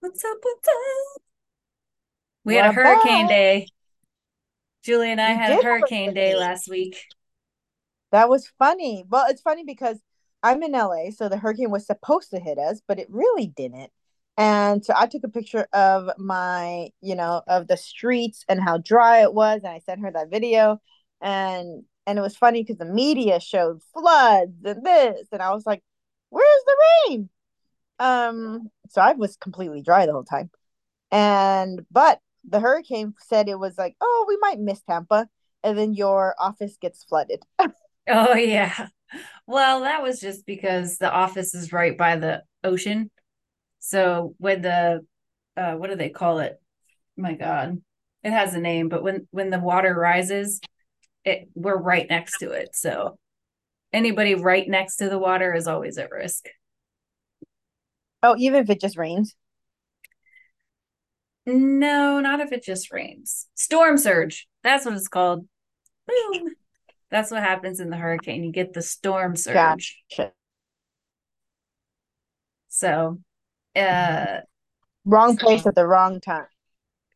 What's up? What's up? We had a hurricane day. Julie and I we had a hurricane day last week. That was funny. Well, it's funny because I'm in LA, so the hurricane was supposed to hit us, but it really didn't. And so I took a picture of my, you know, of the streets and how dry it was, and I sent her that video. And and it was funny because the media showed floods and this, and I was like, "Where's the rain?" Um, so I was completely dry the whole time. And but the hurricane said it was like, "Oh, we might miss Tampa," and then your office gets flooded. oh yeah. Well, that was just because the office is right by the ocean. So when the uh what do they call it? my god. It has a name, but when when the water rises, it we're right next to it. So anybody right next to the water is always at risk. Oh, even if it just rains? No, not if it just rains. Storm surge. That's what it's called. Boom. That's what happens in the hurricane. You get the storm surge. Gotcha. So, uh, wrong place at the wrong time.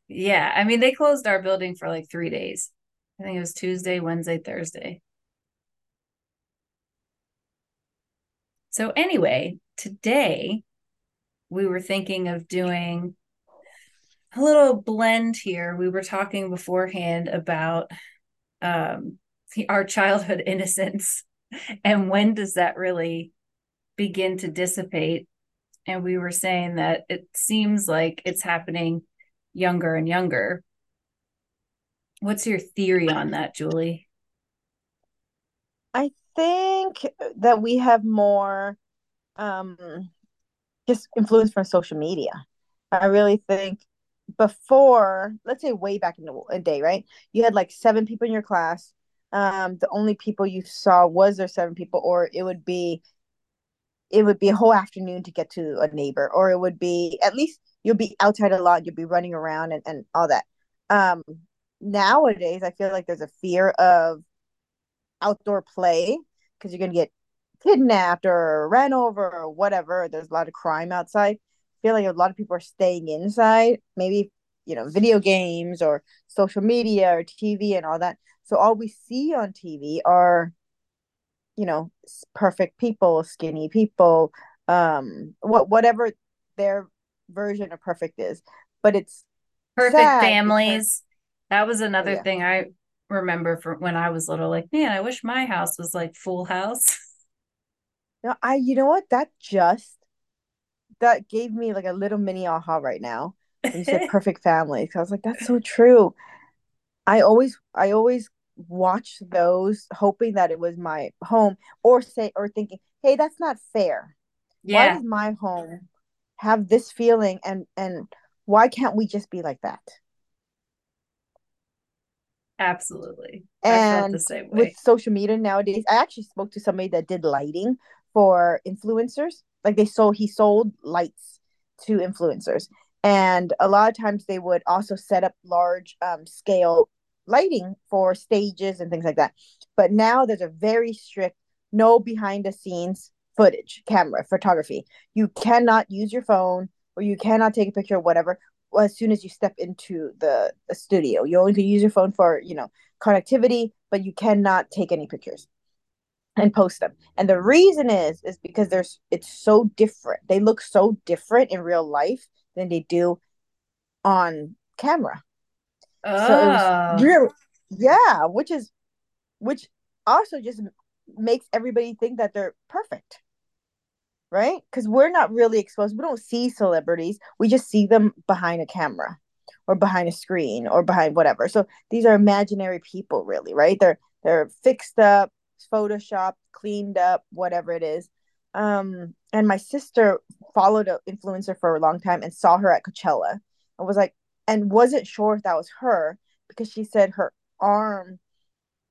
Yeah, I mean they closed our building for like 3 days. I think it was Tuesday, Wednesday, Thursday. So anyway, today we were thinking of doing a little blend here. We were talking beforehand about um, our childhood innocence and when does that really begin to dissipate. And we were saying that it seems like it's happening younger and younger. What's your theory on that, Julie? I think that we have more um, just influence from social media. I really think before, let's say way back in the day, right? You had like seven people in your class. Um, the only people you saw was there seven people, or it would be it would be a whole afternoon to get to a neighbor, or it would be at least you'll be outside a lot, you'll be running around and, and all that. Um, nowadays I feel like there's a fear of outdoor play because you're gonna get kidnapped or ran over or whatever. There's a lot of crime outside. I feel like a lot of people are staying inside, maybe, you know, video games or social media or TV and all that. So all we see on TV are, you know, perfect people, skinny people, um, what whatever their version of perfect is. But it's perfect families. Because, that was another yeah. thing I remember from when I was little. Like, man, I wish my house was like Full House. No, I you know what? That just that gave me like a little mini aha right now. When you said perfect family. So I was like, that's so true. I always I always watch those hoping that it was my home or say or thinking, hey, that's not fair. Yeah. Why does my home have this feeling and and why can't we just be like that? Absolutely. And with social media nowadays, I actually spoke to somebody that did lighting for influencers. Like they sold, he sold lights to influencers. And a lot of times they would also set up large um, scale lighting for stages and things like that. But now there's a very strict no behind the scenes footage, camera, photography. You cannot use your phone or you cannot take a picture or whatever as soon as you step into the, the studio. You only can use your phone for, you know, connectivity, but you cannot take any pictures and post them. And the reason is is because there's it's so different. They look so different in real life than they do on camera. Oh. So really yeah, which is which also just makes everybody think that they're perfect. Right? Because we're not really exposed. We don't see celebrities. We just see them behind a camera or behind a screen or behind whatever. So these are imaginary people really, right? They're they're fixed up, Photoshop, cleaned up, whatever it is. Um, and my sister followed an influencer for a long time and saw her at Coachella and was like, and wasn't sure if that was her because she said her arm,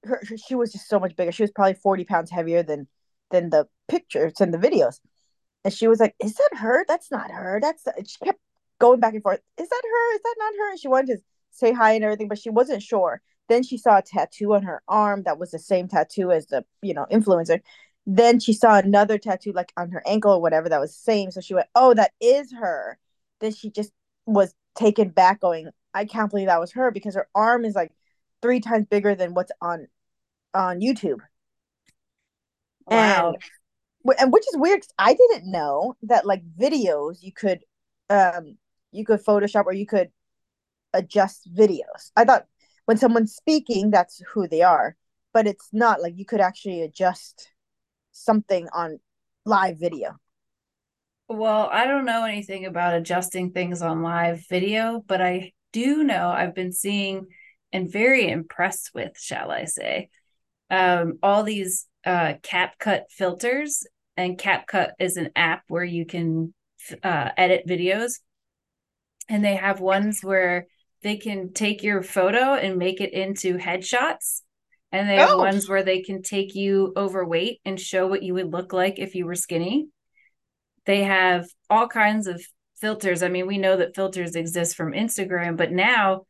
her, she was just so much bigger. She was probably 40 pounds heavier than than the pictures and the videos. And she was like, Is that her? That's not her. That's she kept going back and forth. Is that her? Is that not her? And she wanted to say hi and everything, but she wasn't sure. Then she saw a tattoo on her arm that was the same tattoo as the, you know, influencer. then she saw another tattoo like on her ankle or whatever that was the same. So she went, Oh, that is her. Then she just was taken back, going, I can't believe that was her because her arm is like three times bigger than what's on on YouTube. Wow. And, and which is weird. I didn't know that like videos you could um you could Photoshop or you could adjust videos. I thought when someone's speaking, that's who they are, but it's not like you could actually adjust something on live video. Well, I don't know anything about adjusting things on live video, but I do know I've been seeing and very impressed with, shall I say, um, all these uh, CapCut filters. And CapCut is an app where you can uh, edit videos. And they have ones where they can take your photo and make it into headshots. And they have oh. ones where they can take you overweight and show what you would look like if you were skinny. They have all kinds of filters. I mean, we know that filters exist from Instagram, but now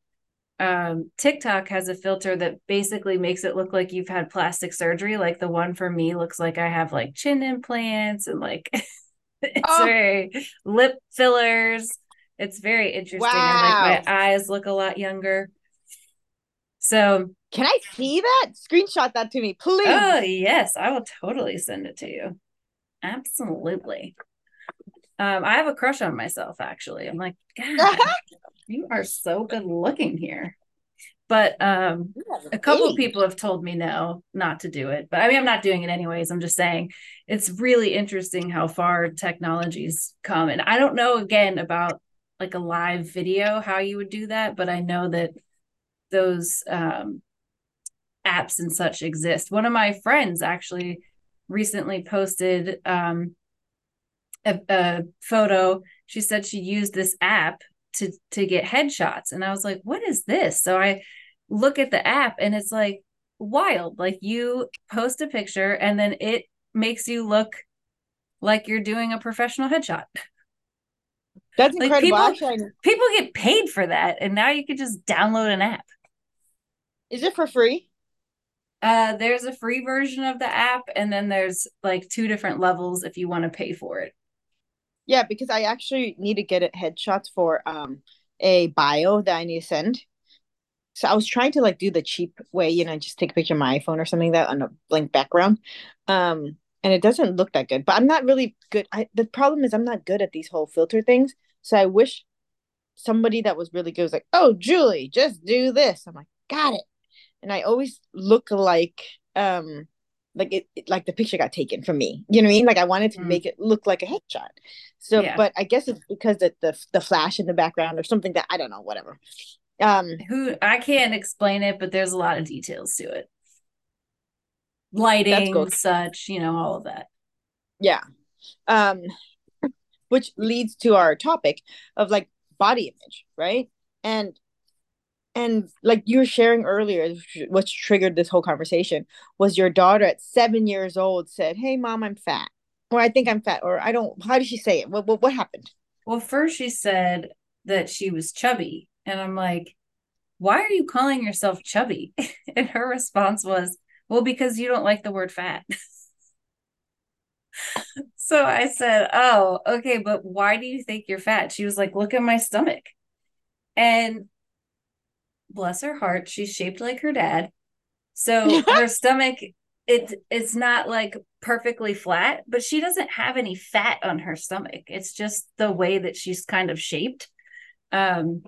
um, TikTok has a filter that basically makes it look like you've had plastic surgery. Like the one for me looks like I have like chin implants and like oh. lip fillers. It's very interesting. Wow. And like my eyes look a lot younger. So can I see that? Screenshot that to me, please. Oh yes, I will totally send it to you. Absolutely. Um, I have a crush on myself actually. I'm like, God, you are so good looking here. But um, a couple of people have told me no, not to do it. But I mean, I'm not doing it anyways. I'm just saying it's really interesting how far technology's come. And I don't know again about like a live video how you would do that, but I know that those um, apps and such exist. One of my friends actually recently posted um, a, a photo. She said she used this app to to get headshots, and I was like, "What is this?" So I look at the app, and it's like wild. Like you post a picture, and then it makes you look like you're doing a professional headshot. That's like incredible. People, people get paid for that, and now you can just download an app. Is it for free? Uh, there's a free version of the app, and then there's like two different levels if you want to pay for it. Yeah, because I actually need to get it headshots for um a bio that I need to send. So I was trying to like do the cheap way, you know, just take a picture of my iPhone or something like that on a blank background. Um, and it doesn't look that good. But I'm not really good. I the problem is I'm not good at these whole filter things. So I wish somebody that was really good was like, "Oh, Julie, just do this." I'm like, "Got it." And I always look like um like it, it, like the picture got taken from me you know what i mean like i wanted to mm. make it look like a headshot so yeah. but i guess it's because the, the the flash in the background or something that i don't know whatever um who i can't explain it but there's a lot of details to it lighting such you know all of that. Yeah. Um which leads to our topic of like body image right? And and like you were sharing earlier what's triggered this whole conversation was your daughter at seven years old said hey mom i'm fat. Or i think i'm fat or i don't how did she say it? What, what, what happened? Well first she said that she was chubby and i'm like why are you calling yourself chubby? And her response was well because you don't like the word fat so i said oh okay but why do you think you're fat she was like look at my stomach and bless her heart, she's shaped like her dad. So her stomach it it's not like perfectly flat, but she doesn't have any fat on her stomach. It's just the way that she's kind of shaped. Um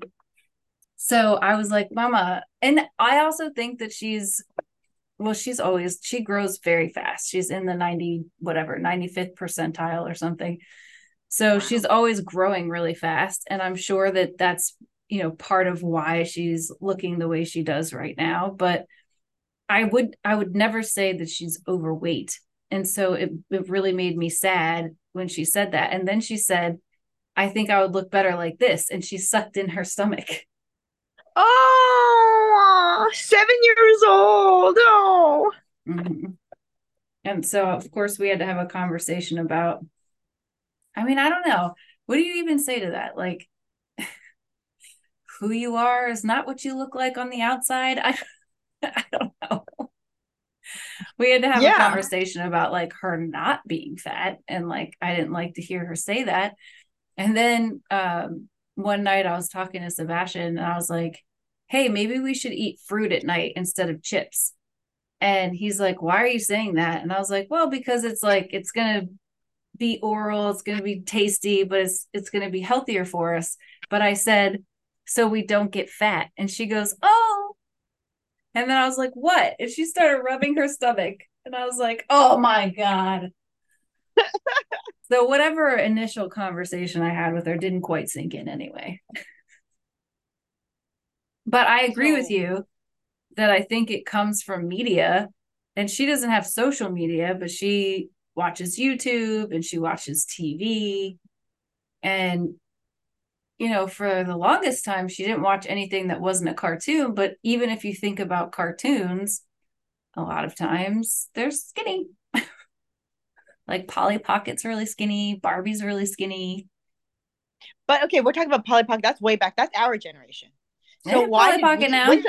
so I was like, Mama, and I also think that she's well, she's always she grows very fast. She's in the 90 whatever, 95th percentile or something. So wow. she's always growing really fast and I'm sure that that's you know part of why she's looking the way she does right now but i would i would never say that she's overweight and so it, it really made me sad when she said that and then she said i think i would look better like this and she sucked in her stomach oh seven years old oh mm-hmm. and so of course we had to have a conversation about i mean i don't know what do you even say to that like who you are is not what you look like on the outside. I, I don't know. we had to have yeah. a conversation about like her not being fat and like I didn't like to hear her say that. And then um one night I was talking to Sebastian and I was like, "Hey, maybe we should eat fruit at night instead of chips." And he's like, "Why are you saying that?" And I was like, "Well, because it's like it's going to be oral, it's going to be tasty, but it's it's going to be healthier for us." But I said, "So we don't get fat." And she goes, "Oh, and then I was like, what? And she started rubbing her stomach. And I was like, oh my God. so, whatever initial conversation I had with her didn't quite sink in anyway. but I agree with you that I think it comes from media. And she doesn't have social media, but she watches YouTube and she watches TV. And you know, for the longest time, she didn't watch anything that wasn't a cartoon. But even if you think about cartoons, a lot of times they're skinny. Like Polly Pocket's really skinny, Barbie's really skinny. But okay, we're talking about Polly Pocket. That's way back. That's our generation. So yeah, why Polly Pocket now? When,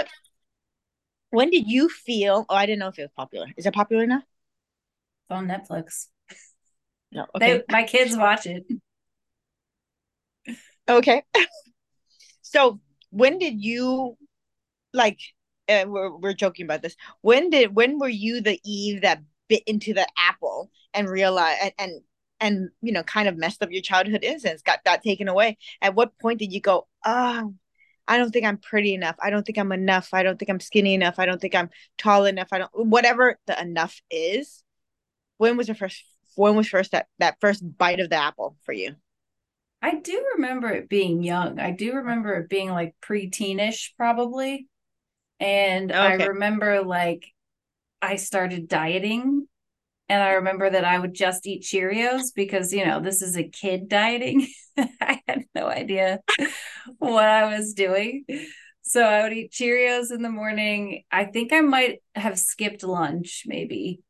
when did you feel? Oh, I didn't know if it was popular. Is it popular now? It's on Netflix. No, okay. They, my kids watch it. Okay. so when did you like and we're we're joking about this. When did when were you the Eve that bit into the apple and realized and, and and you know kind of messed up your childhood innocence, got that taken away? At what point did you go, oh, I don't think I'm pretty enough. I don't think I'm enough. I don't think I'm skinny enough. I don't think I'm tall enough. I don't whatever the enough is. When was the first when was first that that first bite of the apple for you? I do remember it being young. I do remember it being like pre-teenish probably. And okay. I remember like I started dieting and I remember that I would just eat Cheerios because, you know, this is a kid dieting. I had no idea what I was doing. So I would eat Cheerios in the morning. I think I might have skipped lunch maybe.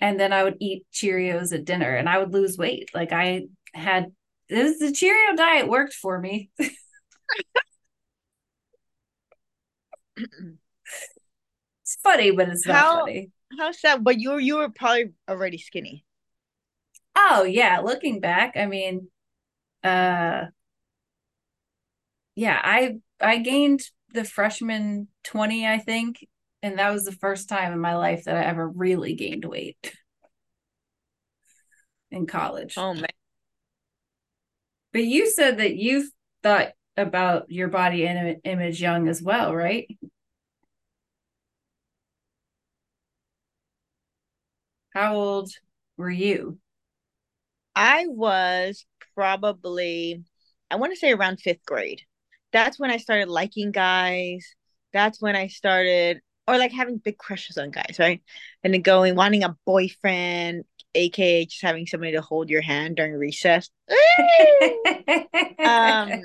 And then I would eat Cheerios at dinner and I would lose weight. Like I had this the Cheerio diet worked for me. it's funny, but it's not how, funny. How sad? But you were you were probably already skinny. Oh yeah, looking back, I mean, uh, yeah, I I gained the freshman twenty, I think, and that was the first time in my life that I ever really gained weight in college. Oh man, but you said that you thought about your body Im- image young as well, right? How old were you? I was probably, I want to say around fifth grade. That's when I started liking guys. That's when I started, or like having big crushes on guys, right? And then going, wanting a boyfriend, aka just having somebody to hold your hand during recess. um,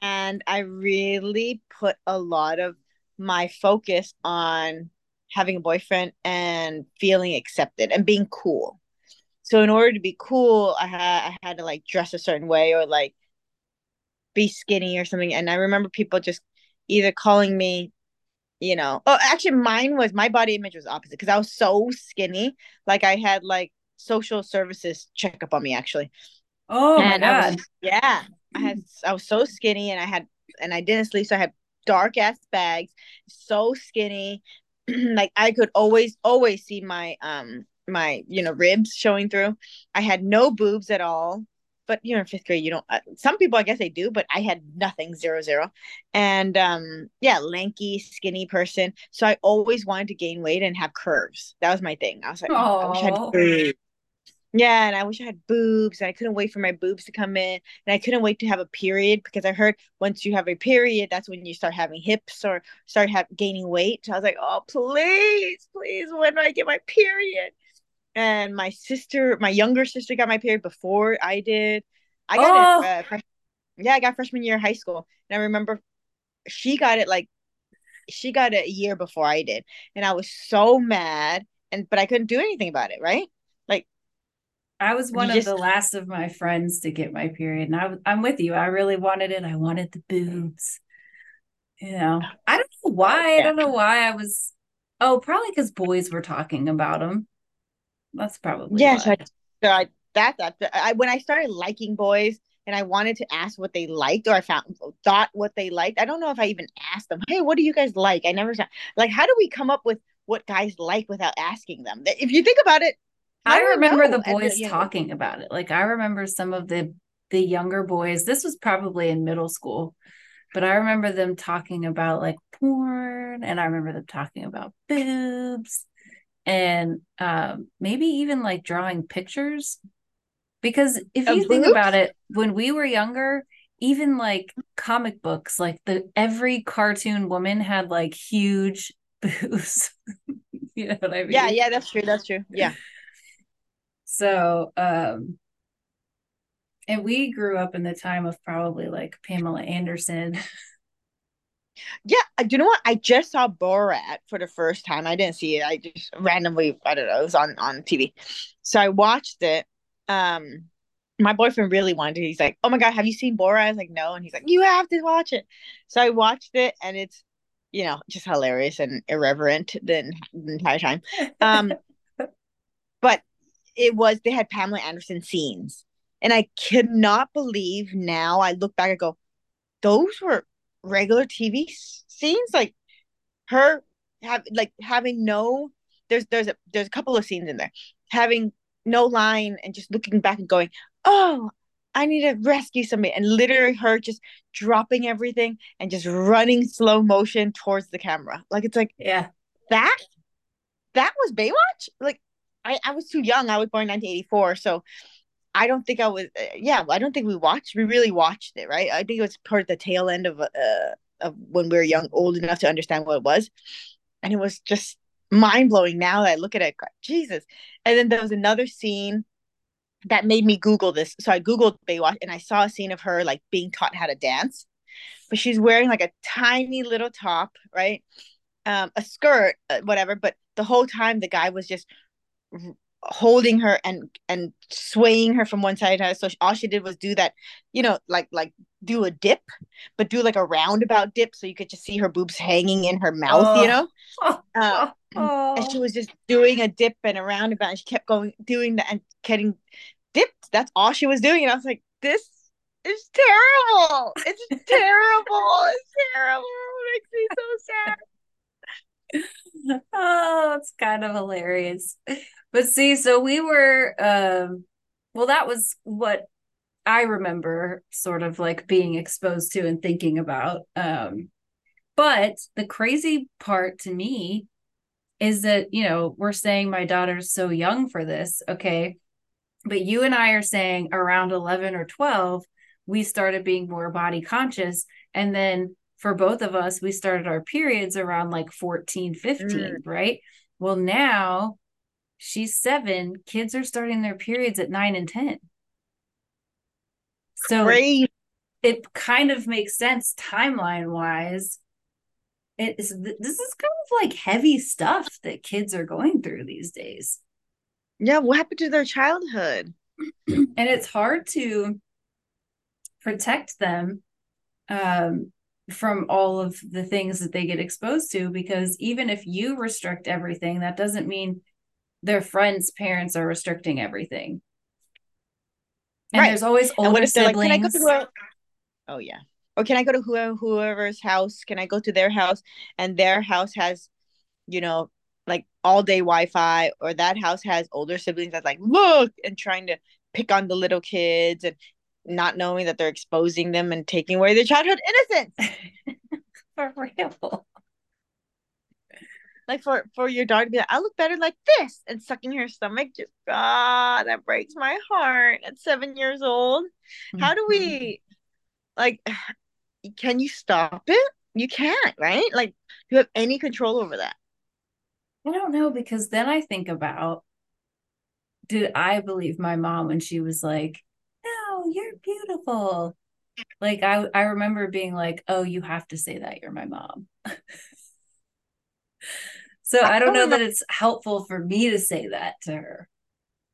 and I really put a lot of my focus on having a boyfriend and feeling accepted and being cool. So in order to be cool, I had I had to like dress a certain way or like be skinny or something. And I remember people just either calling me you know oh actually mine was my body image was opposite because i was so skinny like i had like social services check up on me actually oh and my god was, yeah i had i was so skinny and i had and i didn't sleep so i had dark ass bags so skinny like i could always always see my um my you know ribs showing through. I had no boobs at all. But you're in fifth grade you don't uh, some people i guess they do but i had nothing zero zero. And um yeah lanky skinny person. So i always wanted to gain weight and have curves. That was my thing. I was like oh, i wish i had boobs yeah and i wish i had boobs and i couldn't wait for my boobs to come in and i couldn't wait to have a period because i heard once you have a period that's when you start having hips or start have gaining weight so i was like oh please please when do i get my period and my sister, my younger sister, got my period before I did. I got oh. it. Uh, yeah, I got freshman year of high school, and I remember she got it like she got it a year before I did, and I was so mad, and but I couldn't do anything about it, right? I was one of just... the last of my friends to get my period, and I, I'm with you. I really wanted it. I wanted the boobs. You know, oh. I don't know why. Yeah. I don't know why I was Oh, probably because boys were talking about them. That's probably yes. why. I, I, that that I, when I started liking boys and I wanted to ask what they liked or I found thought what they liked. I don't know if I even asked them. Hey, what do you guys like? I never like. How do we come up with what guys like without asking them? If you think about it, I remember the boys the, talking know. about it. Like I remember some of the the younger boys. This was probably in middle school, but I remember them talking about like porn, and I remember them talking about boobs, and um, maybe even like drawing pictures. Because if you think about it, when we were younger, even like comic books, like the every cartoon woman had like huge boobs. you know what I mean? Yeah, yeah, that's true. That's true. Yeah. So, um, and we grew up in the time of probably like Pamela Anderson. Yeah, do you know what? I just saw Borat for the first time. I didn't see it. I just randomly, I don't know, it was on on TV. So I watched it. Um my boyfriend really wanted to. He's like, "Oh my god, have you seen Borat?" I was like, "No," and he's like, "You have to watch it." So I watched it, and it's, you know, just hilarious and irreverent the, the entire time. Um, but it was they had Pamela Anderson scenes, and I could not believe now. I look back and go, those were regular TV scenes, like her have like having no. There's there's a there's a couple of scenes in there having no line and just looking back and going, oh, I need to rescue somebody. And literally her just dropping everything and just running slow motion towards the camera. Like it's like, yeah, that that was Baywatch. Like I, I was too young. I was born in 1984. So I don't think I was, uh, yeah, I don't think we watched, we really watched it, right? I think it was part of the tail end of, uh, of when we were young, old enough to understand what it was. And it was just mind blowing now that I look at it. Jesus. And then there was another scene that made me Google this. So I Googled Baywatch and I saw a scene of her like being taught how to dance, but she's wearing like a tiny little top, right? Um, a skirt, uh, whatever. But the whole time the guy was just holding her and and swaying her from one side to other. so all she did was do that you know like like do a dip but do like a roundabout dip so you could just see her boobs hanging in her mouth oh. you know? Uh, oh. and she was just doing a dip and a roundabout and she kept going doing that and getting dipped. That's all she was doing. And i was like this is terrible. It's terrible. It's terrible. It makes me so sad oh, it's kind of hilarious. But see, so we were um well that was what I remember sort of like being exposed to and thinking about. Um but the crazy part to me is that, you know, we're saying my daughter's so young for this, okay? But you and I are saying around 11 or 12 we started being more body conscious and then for both of us, we started our periods around like 14, 15, mm. right? Well, now she's seven, kids are starting their periods at nine and 10. So Great. it kind of makes sense timeline wise. It is this is kind of like heavy stuff that kids are going through these days. Yeah, what happened to their childhood? and it's hard to protect them um from all of the things that they get exposed to because even if you restrict everything that doesn't mean their friends parents are restricting everything. And right. there's always older siblings. like, oh yeah. Or can i go to whoever, whoever's house? Can i go to their house? And their house has you know like all day wi-fi or that house has older siblings that's like look and trying to pick on the little kids and not knowing that they're exposing them and taking away their childhood innocence. for real. Like for for your daughter to be like, I look better like this and sucking her stomach. Just God, that breaks my heart at seven years old. How do we mm-hmm. like can you stop it? You can't, right? Like, do you have any control over that? I don't know because then I think about did I believe my mom when she was like, beautiful. Like I I remember being like, "Oh, you have to say that you're my mom." so I don't know that it's helpful for me to say that to her.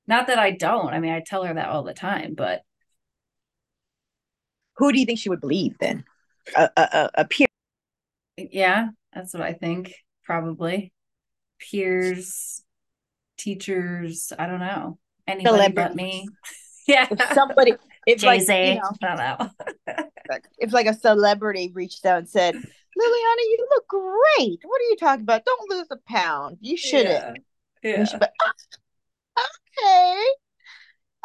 Not that I don't. I mean, I tell her that all the time, but who do you think she would believe then? A a, a peer. Yeah, that's what I think. Probably. peers, teachers, I don't know, anybody but me. yeah. Somebody, if Jay-Z, like, you know, I don't know. if like a celebrity reached out and said, Liliana, you look great. What are you talking about? Don't lose a pound. You shouldn't. Yeah. yeah. You should, but, okay.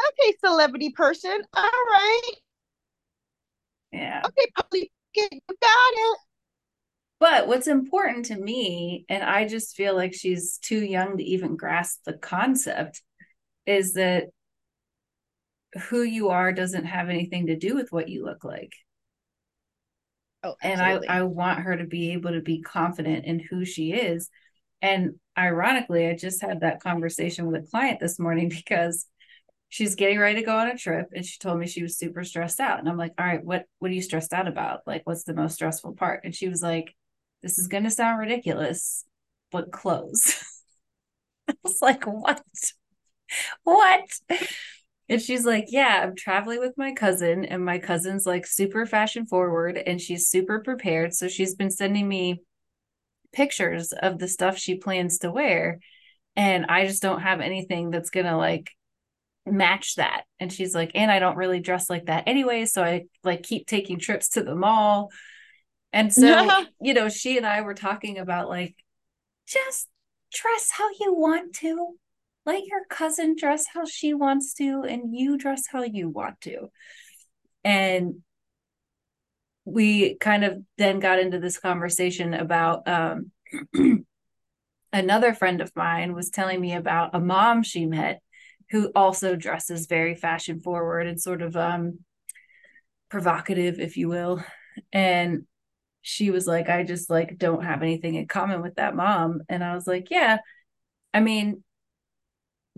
Okay, celebrity person. All right. Yeah. Okay, public, you got it. But what's important to me, and I just feel like she's too young to even grasp the concept, is that who you are doesn't have anything to do with what you look like. Oh, and I, I want her to be able to be confident in who she is. And ironically, I just had that conversation with a client this morning because she's getting ready to go on a trip and she told me she was super stressed out. And I'm like, all right, what what are you stressed out about? Like, what's the most stressful part? And she was like, This is gonna sound ridiculous, but clothes. I was like, what? What? And she's like, Yeah, I'm traveling with my cousin, and my cousin's like super fashion forward and she's super prepared. So she's been sending me pictures of the stuff she plans to wear. And I just don't have anything that's gonna like match that. And she's like, and I don't really dress like that anyway. So I like keep taking trips to the mall. And so, you know, she and I were talking about like, just dress how you want to let your cousin dress how she wants to and you dress how you want to. And we kind of then got into this conversation about um, another friend of mine was telling me about a mom she met who also dresses very fashion forward and sort of um provocative if you will. And she was like i just like don't have anything in common with that mom. And i was like yeah i mean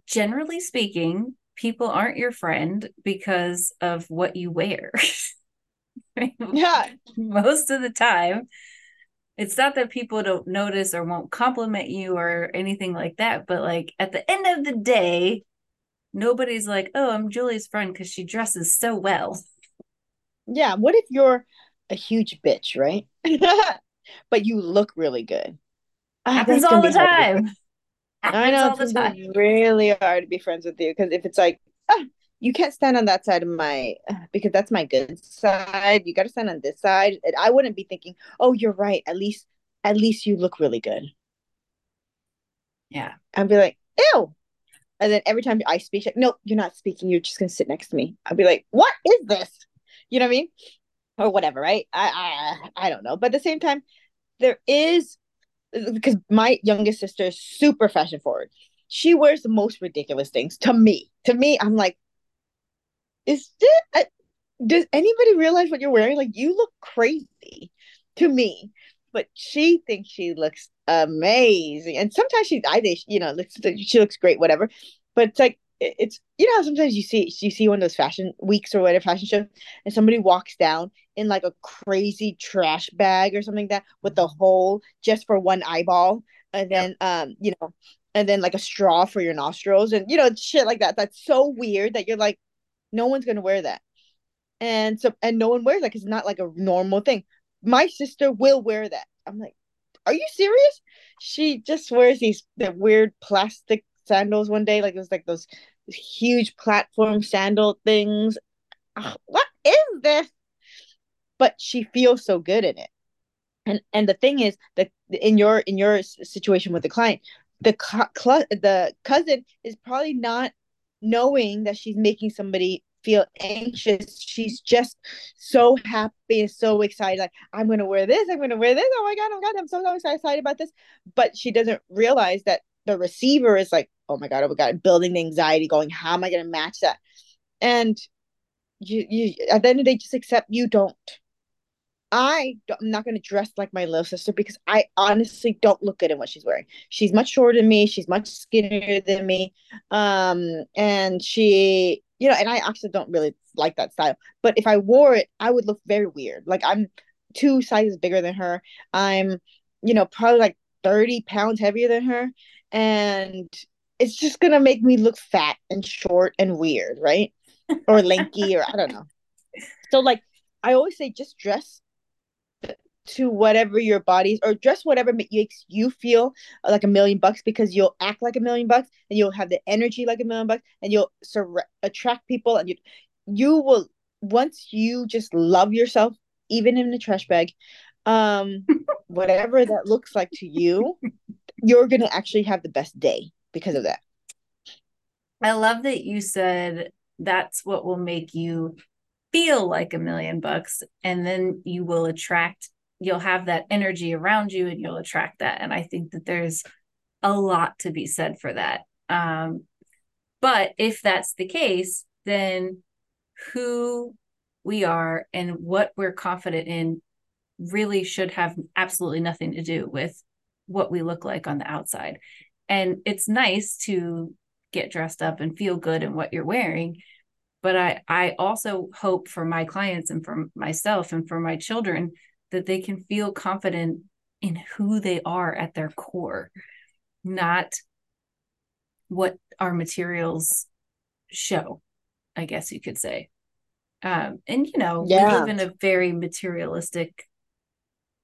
generally speaking, people aren't your friend because of what you wear. yeah. Most of the time, it's not that people don't notice or won't compliment you or anything like that, but like at the end of the day, nobody's like, oh, I'm Julie's friend because she dresses so well. Yeah. What if you're a huge bitch, right? but you look really good. Ah, Happens all the time. I know all the time. really hard to be friends with you because if it's like, ah, you can't stand on that side of my because that's my good side. You got to stand on this side. And I wouldn't be thinking, oh, you're right. At least, at least you look really good. Yeah, I'd be like, ew. And then every time I speak, like, no, you're not speaking. You're just gonna sit next to me. I'd be like, what is this? You know what I mean? Or whatever, right? I I I don't know. But at the same time, there is because my youngest sister is super fashion forward. She wears the most ridiculous things to me. To me, I'm like, is this, does anybody realize what you're wearing? Like, you look crazy to me. But she thinks she looks amazing. And sometimes she, I think, you know, looks, she looks great, whatever. But it's like, it's you know sometimes you see you see one of those fashion weeks or whatever fashion show and somebody walks down in like a crazy trash bag or something like that with the hole just for one eyeball and then um you know and then like a straw for your nostrils and you know shit like that. That's so weird that you're like no one's gonna wear that. And so and no one wears that because it's not like a normal thing. My sister will wear that. I'm like are you serious? She just wears these the weird plastic sandals one day. Like it was like those huge platform sandal things. what is this? But she feels so good in it. And and the thing is that in your in your situation with the client, the cl- the cousin is probably not knowing that she's making somebody feel anxious. She's just so happy and so excited. Like, I'm to wear this. I'm to wear this. Oh my God. Oh my God. I'm so, so excited about this. But she doesn't realize that the receiver is like, oh my god, oh my god, building the anxiety, going, how am I going to match that? And you, you at the end of the day, just accept you don't. I I'm not going to dress like my little sister because I honestly don't look good in what she's wearing. She's much shorter than me. She's much skinnier than me. Um, and she, you know, and I actually don't really like that style. But if I wore it, I would look very weird. Like I'm two sizes bigger than her. I'm, you know, probably like 30 pounds heavier than her and it's just gonna make me look fat and short and weird, right? Or lanky, or I don't know. So like I always say, just dress to whatever your body's or dress whatever makes you feel like a million bucks because you'll act like a million bucks and you'll have the energy like a million bucks and you'll sur- attract people and you you will once you just love yourself even in the trash bag um whatever that looks like to you you're going to actually have the best day because of that. I love that you said that's what will make you feel like a million bucks and then you will attract you'll have that energy around you and you'll attract that. And i think that there's a lot to be said for that. Um, but if that's the case then who we are and what we're confident in really should have absolutely nothing to do with what we look like on the outside and it's nice to get dressed up and feel good in what you're wearing. But i i also hope for my clients and for myself and for my children that they can feel confident in who they are at their core not what our materials show i guess you could say. Um and you know yeah. we live in a very materialistic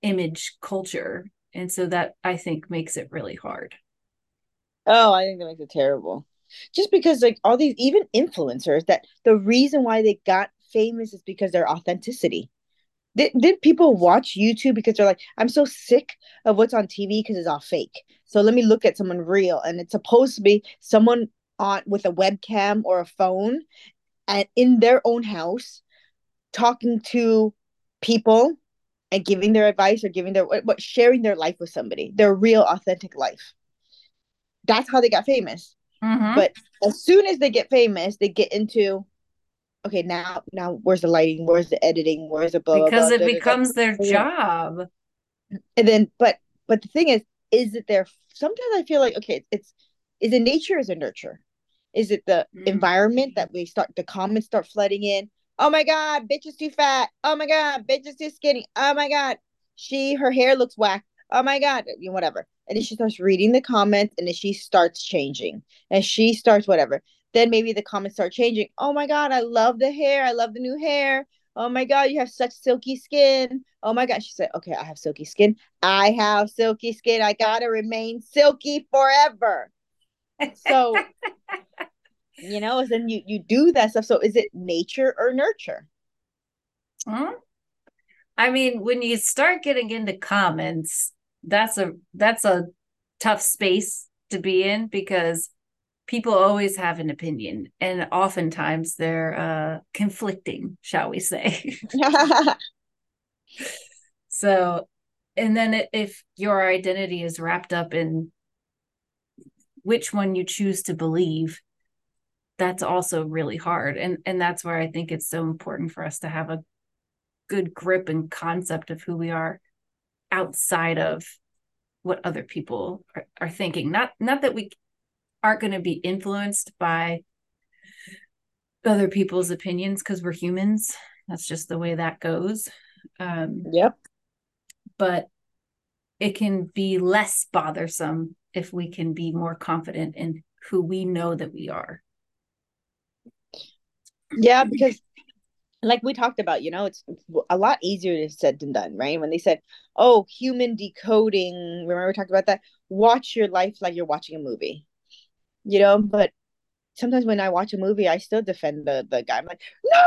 image culture. And so that i think makes it really hard oh i think that makes it terrible. Just because like all these even influencers that the reason why they got famous is because their authenticity. Did, did people watch youtube because they're like i'm so sick of what's on tv because it's all fake. So let me look at someone real and it's supposed to be someone on with a webcam or a phone and in their own house talking to people and giving their advice or giving their what sharing their life with somebody their real authentic life that's how they got famous. Mm-hmm. But as soon as they get famous, they get into okay now now where's the lighting? Where's the editing? Where's the blah because blah, blah, it becomes their job. And then but but the thing is is it there sometimes i feel like okay it's is it nature is it nurture? Is it the mm-hmm. environment that we start the comments start flooding in? Oh my god bitch is too fat. Oh my god bitch is too skinny. Oh my god she her hair looks whack oh my god you know, whatever. And then she starts reading the comments and then she starts changing and she starts whatever. Then maybe the comments start changing. Oh my god i love the hair. I love the new hair. Oh my god you have such silky skin. Oh my god. She said okay i have silky skin. I have silky skin. I gotta remain silky forever. So you know then you you do that stuff. So is it nature or nurture? Hmm? i mean when you start getting into comments that's a that's a tough space to be in because people always have an opinion and oftentimes they're uh conflicting shall we say. So and then if your identity is wrapped up in which one you choose to believe that's also really hard. And and that's where i think it's so important for us to have a good grip and concept of who we are outside of what other people are, are thinking. Not not that we aren't going to be influenced by other people's opinions because we're humans. That's just the way that goes. Um yep. but it can be less bothersome if we can be more confident in who we know that we are. Yeah because like we talked about, you know, it's a lot easier to said than done, right? When they said, "Oh, human decoding," remember we talked about that. Watch your life like you're watching a movie, you know. But sometimes when I watch a movie, I still defend the the guy. I'm like, no.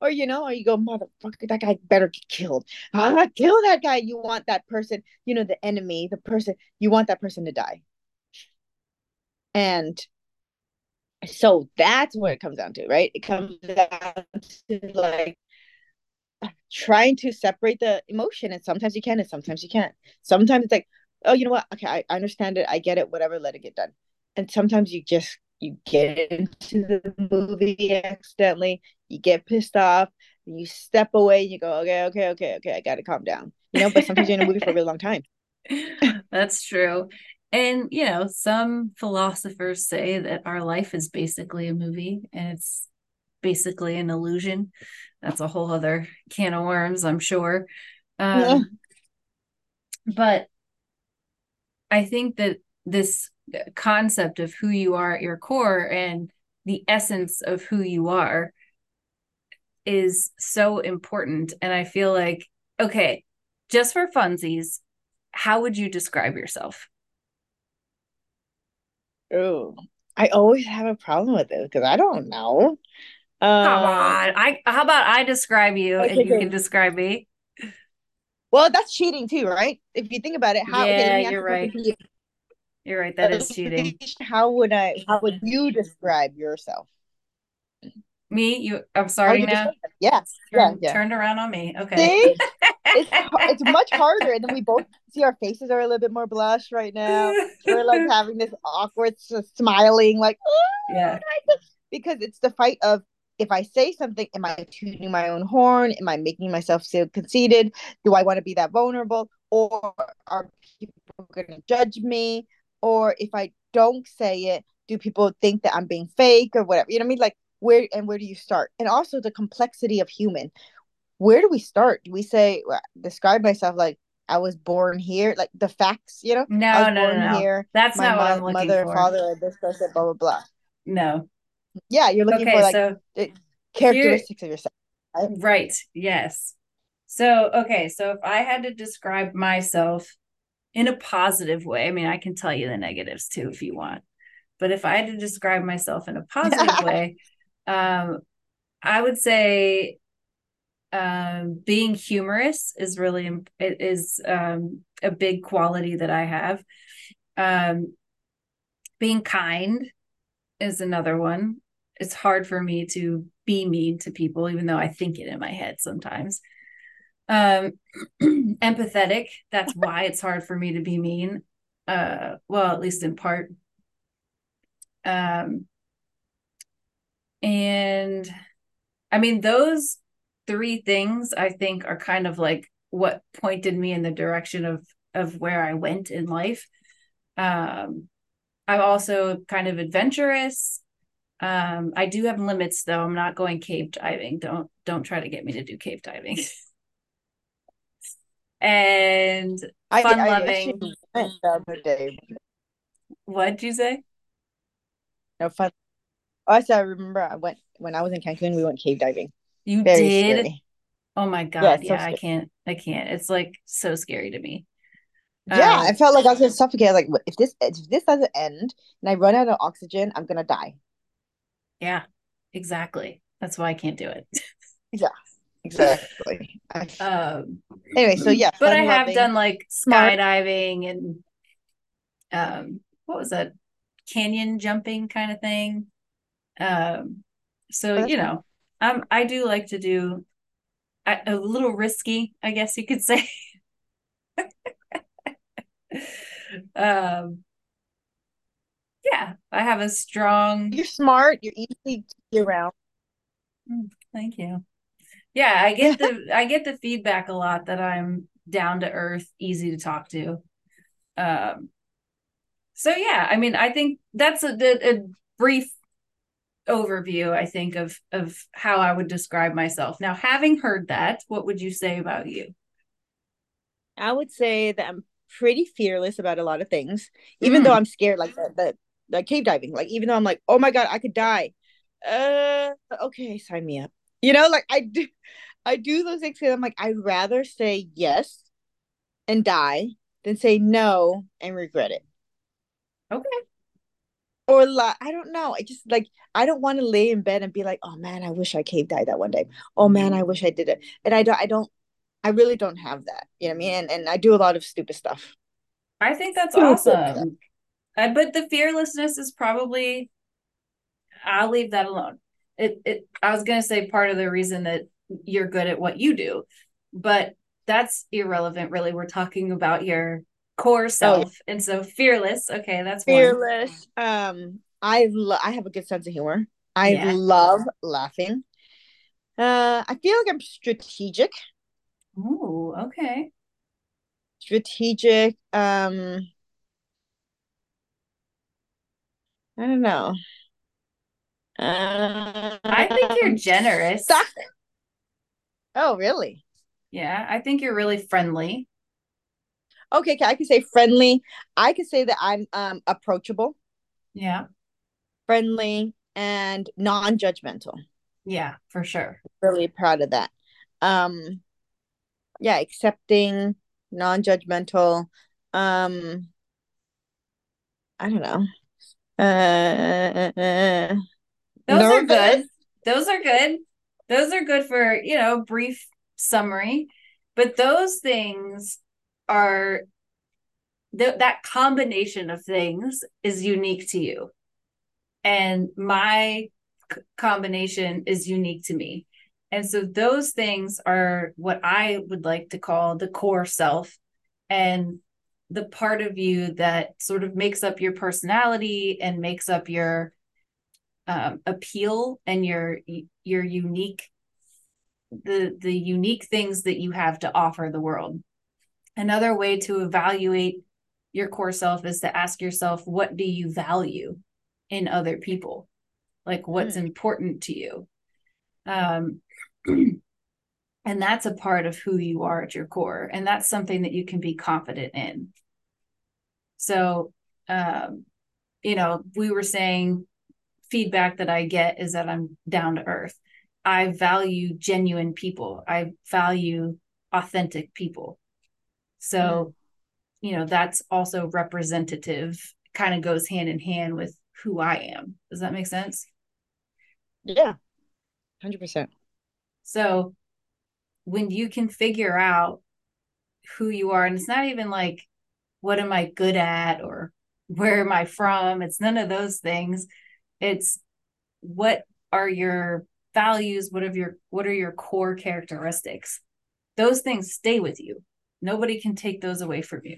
Or you know, or you go, motherfucker, that guy better get killed. Ah, kill that guy. You want that person, you know, the enemy, the person. You want that person to die. And so that's what it comes down to right? It comes down to like trying to separate the emotion and sometimes you can and sometimes you can't. Sometimes it's like oh you know what? Okay I, I understand it. I get it. Whatever let it get done. And sometimes you just you get into the movie accidentally you get pissed off and you step away and you go okay okay okay okay i gotta calm down. You know but sometimes you're in a movie for a really long time. That's true and, you know, some philosophers say that our life is basically a movie and it's basically an illusion. That's a whole other can of worms, I'm sure. Um, yeah. But I think that this concept of who you are at your core and the essence of who you are is so important. And I feel like, okay, just for funsies, how would you describe yourself? Oh, I always have a problem with it because I don't know. Uh, Come on. I how about I describe you okay, and you can describe me? Well, that's cheating too, right? If you think about it, how yeah, okay, you're right. You. You're right. That is cheating. How would I? How would you describe yourself? Me? You? I'm sorry now. Yeah, yeah, yeah. Turned around on me. Okay. It's it's much harder, and then we both see our faces are a little bit more blush right now. We're like having this awkward smiling, like oh, yeah, because it's the fight of if I say something, am I tuning my own horn? Am I making myself feel conceited? Do I want to be that vulnerable? Or are people going to judge me? Or if I don't say it, do people think that I'm being fake or whatever? You know what I mean? Like, where and where do you start? And also the complexity of human. Where do we start? Do we say, describe myself like I was born here? Like the facts, you know? No, no, born no, no. here. That's not what I'm looking mother, for. father, this person, blah, blah, blah. No, yeah you're looking okay, for like so characteristics of yourself right? right yes so okay so if i had to describe myself in a positive way i mean i can tell you the negatives too if you want but if i had to describe myself in a positive way um i would say um being humorous is really is um a big quality that i have. Um being kind is another one. It's hard for me to be mean to people even though i think it in my head sometimes. Um empathetic that's why it's hard for me to be mean uh well at least in part. Um and i mean those three things i think are kind of like what pointed me in the direction of of where i went in life um i'm also kind of adventurous um, I do have limits though. I'm not going cave diving. Don't don't try to get me to do cave diving. and fun loving. I went the other day. What'd you say? No fun. Oh, I said I remember I went when I was in Cancun. We went cave diving. You Very did? Scary. Oh my god! Yeah, yeah so I can't. I can't. It's like so scary to me. Yeah, um, I felt like I was gonna suffocate. Like if this if this doesn't end and I run out of oxygen, I'm gonna die. Yeah, exactly. That's why I can't do it. yeah, exactly. um, anyway, so yeah, but I have loving. done like skydiving and um, what was that? Canyon jumping kind of thing. Um, so you know, um, I do like to do a, a little risky, I guess you could say. um, yeah, I have a strong. You're smart. You're easy to be around. Mm, thank you. Yeah, I get the I get the feedback a lot that I'm down to earth, easy to talk to. Um. So yeah, I mean, I think that's a, a brief overview. I think of of how I would describe myself. Now, having heard that, what would you say about you? I would say that I'm pretty fearless about a lot of things, even mm. though I'm scared. Like the, the like cave diving. Like even though I'm like, oh my god, I could die. Uh, okay, sign me up. You know, like I do, I do those things because I'm like, I'd rather say yes and die than say no and regret it. Okay. Or like, I don't know. I just like I don't want to lay in bed and be like, oh man, I wish I cave died that one day. Oh man, I wish I did it. And I don't. I don't. I really don't have that. You know what I mean? And, and I do a lot of stupid stuff. I think that's awesome. Uh, but the fearlessness is probably I'll leave that alone. It it I was gonna say part of the reason that you're good at what you do, but that's irrelevant really. We're talking about your core oh. self. Oh. And so fearless, okay, that's fearless. One. Um I lo- I have a good sense of humor. I yeah. love laughing. Uh I feel like I'm strategic. Oh, okay. Strategic. Um I don't know. Uh, I think you're um, generous. Oh, really? Yeah, I think you're really friendly. Okay, I can say friendly. I can say that I'm um approachable. Yeah. Friendly and non-judgmental. Yeah, for sure. Really proud of that. Um yeah, accepting, non-judgmental. Um I don't know. Uh, those are good. Those are good. Those are good for, you know, brief summary. But those things are th- that combination of things is unique to you. And my c- combination is unique to me. And so those things are what I would like to call the core self and the part of you that sort of makes up your personality and makes up your um, appeal and your your unique the the unique things that you have to offer the world. Another way to evaluate your core self is to ask yourself what do you value in other people? Like what's mm. important to you? Um and that's a part of who you are at your core and that's something that you can be confident in. So um you know, we were saying feedback that I get is that I'm down to earth. I value genuine people. I value authentic people. So, mm. you know, that's also representative, kind of goes hand in hand with who I am. Does that make sense? Yeah, 100%. So, when you can figure out who you are, and it's not even like, what am I good at or where am I from? It's none of those things. It's what are your values? What are your what are your core characteristics? Those things stay with you. Nobody can take those away from you.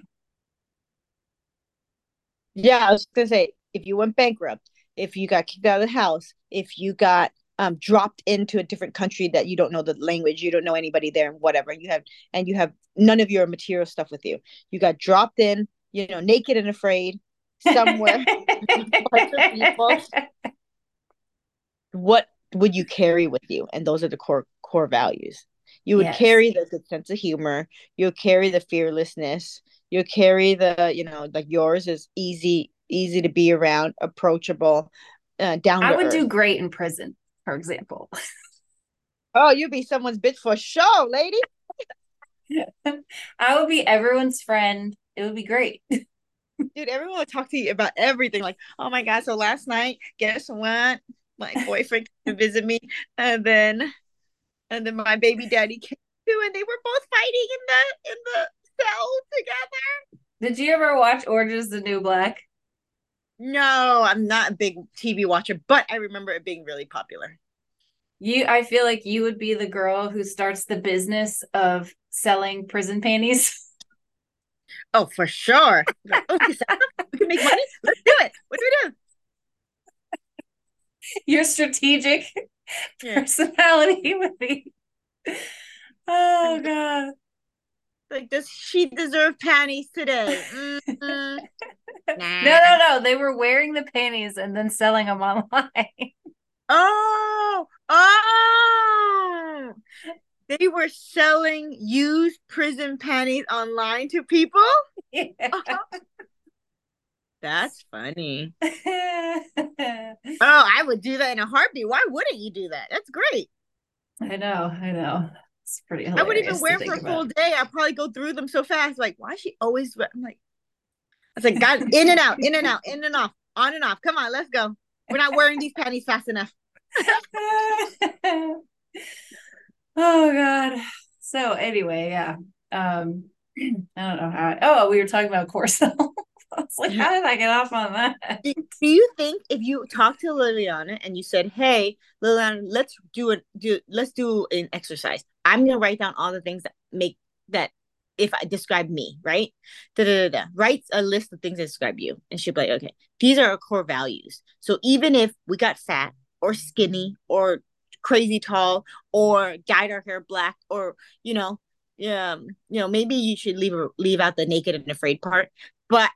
Yeah, I was gonna say if you went bankrupt, if you got kicked out of the house, if you got um, dropped into a different country that you don't know the language, you don't know anybody there, and whatever you have, and you have none of your material stuff with you. You got dropped in, you know, naked and afraid somewhere. what would you carry with you? And those are the core core values. You would yes. carry the good sense of humor. You'll carry the fearlessness. You'll carry the, you know, like yours is easy, easy to be around, approachable, uh, down. I would earth. do great in prison, for example. oh, you'd be someone's bitch for sure, lady. I would be everyone's friend. It would be great. Dude, everyone would talk to you about everything. Like, oh my god, so last night, guess what? My boyfriend came to visit me, and then and then my baby daddy came too, and they were both fighting in the in the cell together. Did you ever watch Orange is the New Black? No, I'm not a big TV watcher, but I remember it being really popular. You, I feel like you would be the girl who starts the business of selling prison panties. Oh, for sure. Like, oh, we can make money. Let's do it. What do we do? Your strategic. personality would be. Oh god. Like, does she deserve panties today? Mm-hmm. nah. No, no, no. They were wearing the panties and then selling them online. oh, oh. They were selling used prison panties online to people? Yeah. Uh-huh. That's funny. oh, I would do that in a heartbeat. Why wouldn't you do that? That's great. I know. I know. It's pretty I wouldn't even wear for a full day. I'd probably go through them so fast. Like, why is she always? I'm like, I was like, God, in and out, in and out, in and off, on and off. Come on, let's go. We're not wearing these panties fast enough. oh God. So anyway, yeah. Um, I don't know how. I, oh, we were talking about core self. I was like, how did I get off on that? Do you think if you talked to Liliana and you said, "Hey, Liliana, let's do it. Do let's do an exercise. I'm gonna write down all the things that make that if I describe me, right? Da, da, da, da. Write a list of things that describe you. And she'll be like, okay, these are our core values. So even if we got fat or skinny or crazy tall or dyed our hair black or, you know, um, you know, maybe you should leave leave out the naked and afraid part, but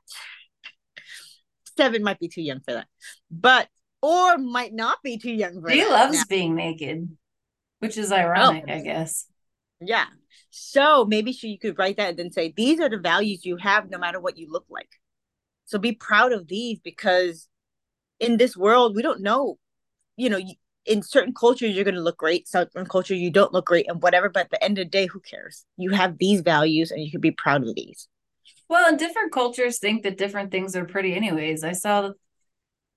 seven might be too young for that. But or might not be too young for that. He loves now. being naked, which is oh. ironic, oh. I guess. Yeah. So maybe she, could write that and then say, these are the values you have no matter what you look like. So be proud of these because in this world, we don't know, you know, in certain cultures you're going to look great certain culture you don't look great and whatever but at the end of the day who cares you have these values and you can be proud of these well and different cultures think that different things are pretty anyways. I saw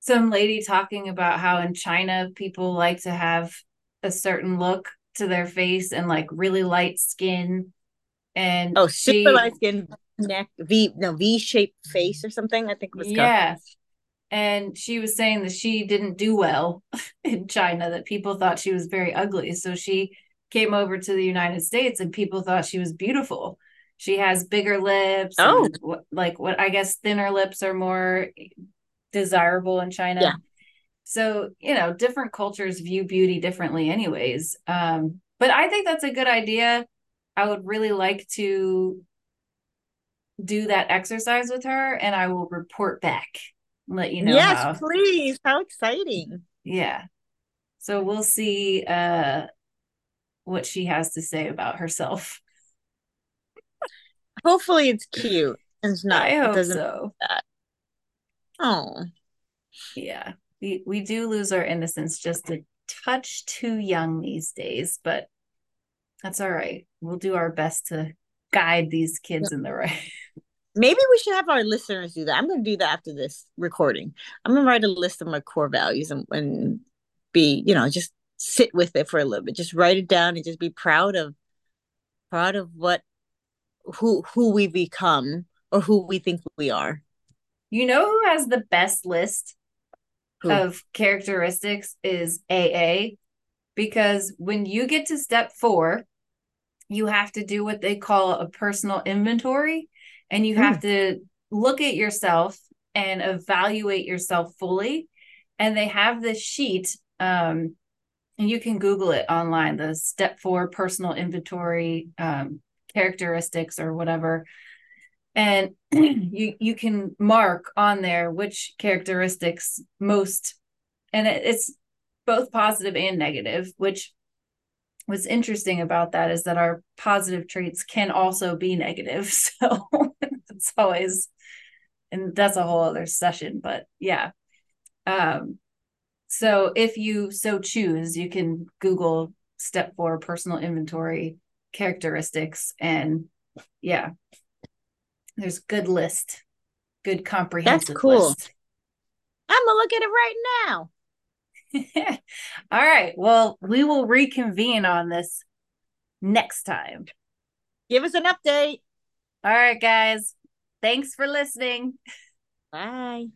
some lady talking about how in china people like to have a certain look to their face and like really light skin. And oh super she, light skin neck v no v shaped face or something i think it was yeah. Called and she was saying that she didn't do well in China that people thought she was very ugly. So she came over to the United States and people thought she was beautiful she has bigger lips oh like what I guess thinner lips are more desirable in China yeah. so you know different cultures view beauty differently anyways um but I think that's a good idea I would really like to do that exercise with her and I will report back let you know. Yes, how. please. How exciting. Yeah. So we'll see uh what she has to say about herself. Hopefully it's cute. It's not I hope so. Oh. Yeah. We we do lose our innocence just a touch too young these days, but that's all right. We'll do our best to guide these kids in the right Maybe we should have our listeners do that. I'm going to do that after this recording. I'm going to write a list of my core values and, and be, you know, just sit with it for a little bit. Just write it down and just be proud of proud of what who who we become or who we think we are. You know who has the best list who? of characteristics is AA because when you get to step 4, you have to do what they call a personal inventory and you have mm. to look at yourself and evaluate yourself fully and they have this sheet um, and you can google it online the step four personal inventory um, characteristics or whatever. And you you can mark on there which characteristics most and it, it's both positive and negative which what's interesting about that is that our positive traits can also be negative. So it's always and that's a whole other session but yeah. Um so if you so choose you can google step four personal inventory characteristics and yeah there's good list good comprehensive that's cool list. i'm gonna look at it right now all right well we will reconvene on this next time give us an update all right guys Thanks for listening. Bye.